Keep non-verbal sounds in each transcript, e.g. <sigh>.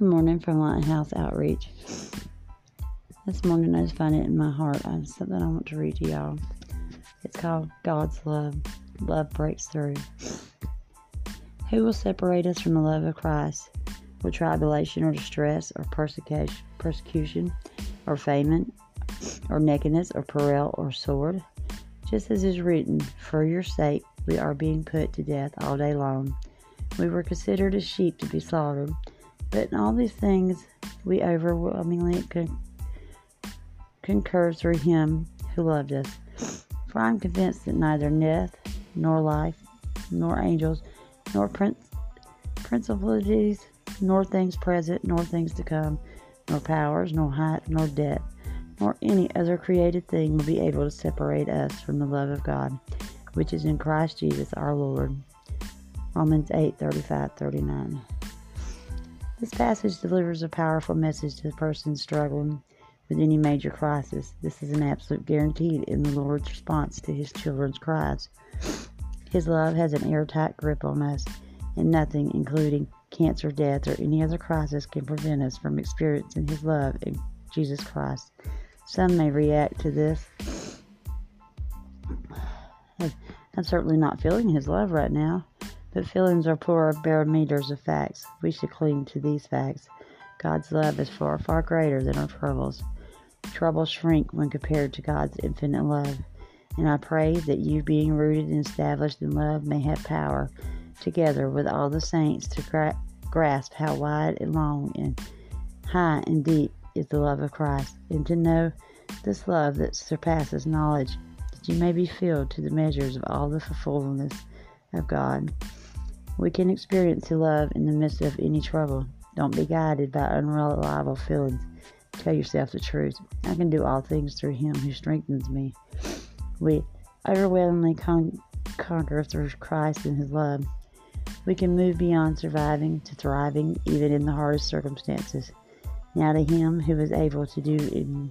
Good morning from Lighthouse Outreach. This morning I just find it in my heart. I something I want to read to y'all. It's called God's Love. Love breaks through. Who will separate us from the love of Christ? Will tribulation or distress or persecution, persecution or famine or nakedness or peril or sword? Just as is written, for your sake we are being put to death all day long. We were considered as sheep to be slaughtered. But in all these things, we overwhelmingly con- concur through Him who loved us. For I am convinced that neither death, nor life, nor angels, nor prin- principalities, nor things present, nor things to come, nor powers, nor height, nor depth, nor any other created thing will be able to separate us from the love of God, which is in Christ Jesus our Lord. Romans 8 35 39. This passage delivers a powerful message to the person struggling with any major crisis. This is an absolute guarantee in the Lord's response to His children's cries. His love has an airtight grip on us, and nothing, including cancer, death, or any other crisis, can prevent us from experiencing His love in Jesus Christ. Some may react to this. <sighs> I'm certainly not feeling His love right now. But feelings are poor barometers of facts. We should cling to these facts. God's love is far, far greater than our troubles. Troubles shrink when compared to God's infinite love. And I pray that you, being rooted and established in love, may have power, together with all the saints, to gra- grasp how wide and long and high and deep is the love of Christ, and to know this love that surpasses knowledge, that you may be filled to the measures of all the fullness of God. We can experience His love in the midst of any trouble. Don't be guided by unreliable feelings. Tell yourself the truth. I can do all things through Him who strengthens me. We overwhelmingly con- conquer through Christ and His love. We can move beyond surviving to thriving, even in the hardest circumstances. Now to Him who is able to do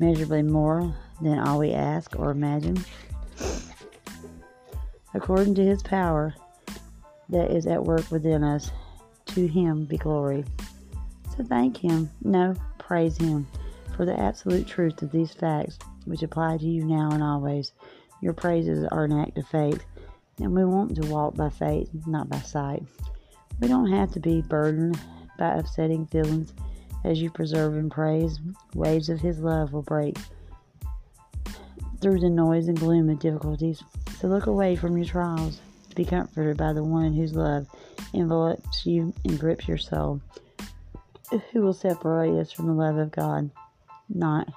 immeasurably more than all we ask or imagine, according to His power that is at work within us. To Him be glory. So thank Him. No, praise Him for the absolute truth of these facts, which apply to you now and always. Your praises are an act of faith, and we want to walk by faith, not by sight. We don't have to be burdened by upsetting feelings. As you preserve and praise, waves of His love will break through the noise and gloom of difficulties. So look away from your trials be comforted by the one whose love envelops you and grips your soul. Who will separate us from the love of God? Not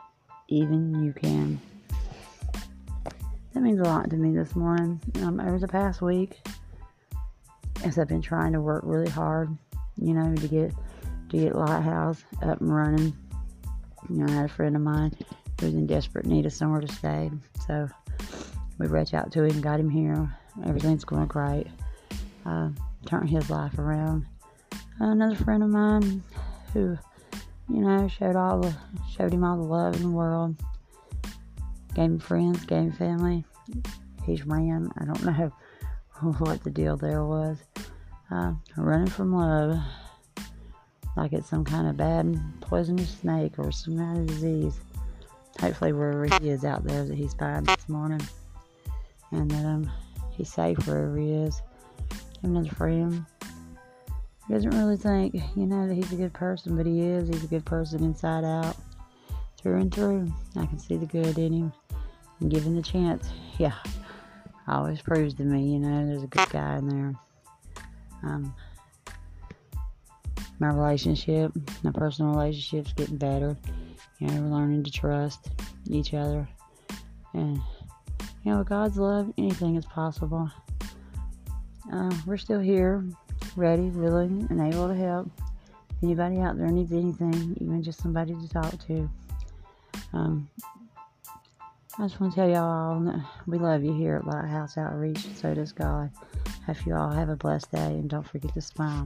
even you can. That means a lot to me this morning. Um, over the past week, as I've been trying to work really hard, you know, to get to get Lighthouse up and running. You know, I had a friend of mine who was in desperate need of somewhere to stay, so we reached out to him, got him here. Everything's going great. Uh, turned his life around. Another friend of mine who, you know, showed all the showed him all the love in the world. Gave him friends, gave him family. He's ran. I don't know <laughs> what the deal there was. Uh, running from love, like it's some kind of bad poisonous snake or some kind of disease. Hopefully, wherever he is out there, that he's fine this morning, and that um he's safe wherever he is. Him and his friend. He doesn't really think, you know, that he's a good person, but he is. He's a good person inside out, through and through. I can see the good in him. And given the chance, yeah, always proves to me, you know, there's a good guy in there. Um, my relationship, my personal relationship's getting better. You know, we're learning to trust each other. And you know, God's love, anything is possible. Uh, we're still here, ready, willing, and able to help. Anybody out there needs anything, even just somebody to talk to. Um, I just want to tell y'all we love you here at Lighthouse Outreach. So does God. Hope you all have a blessed day, and don't forget to smile.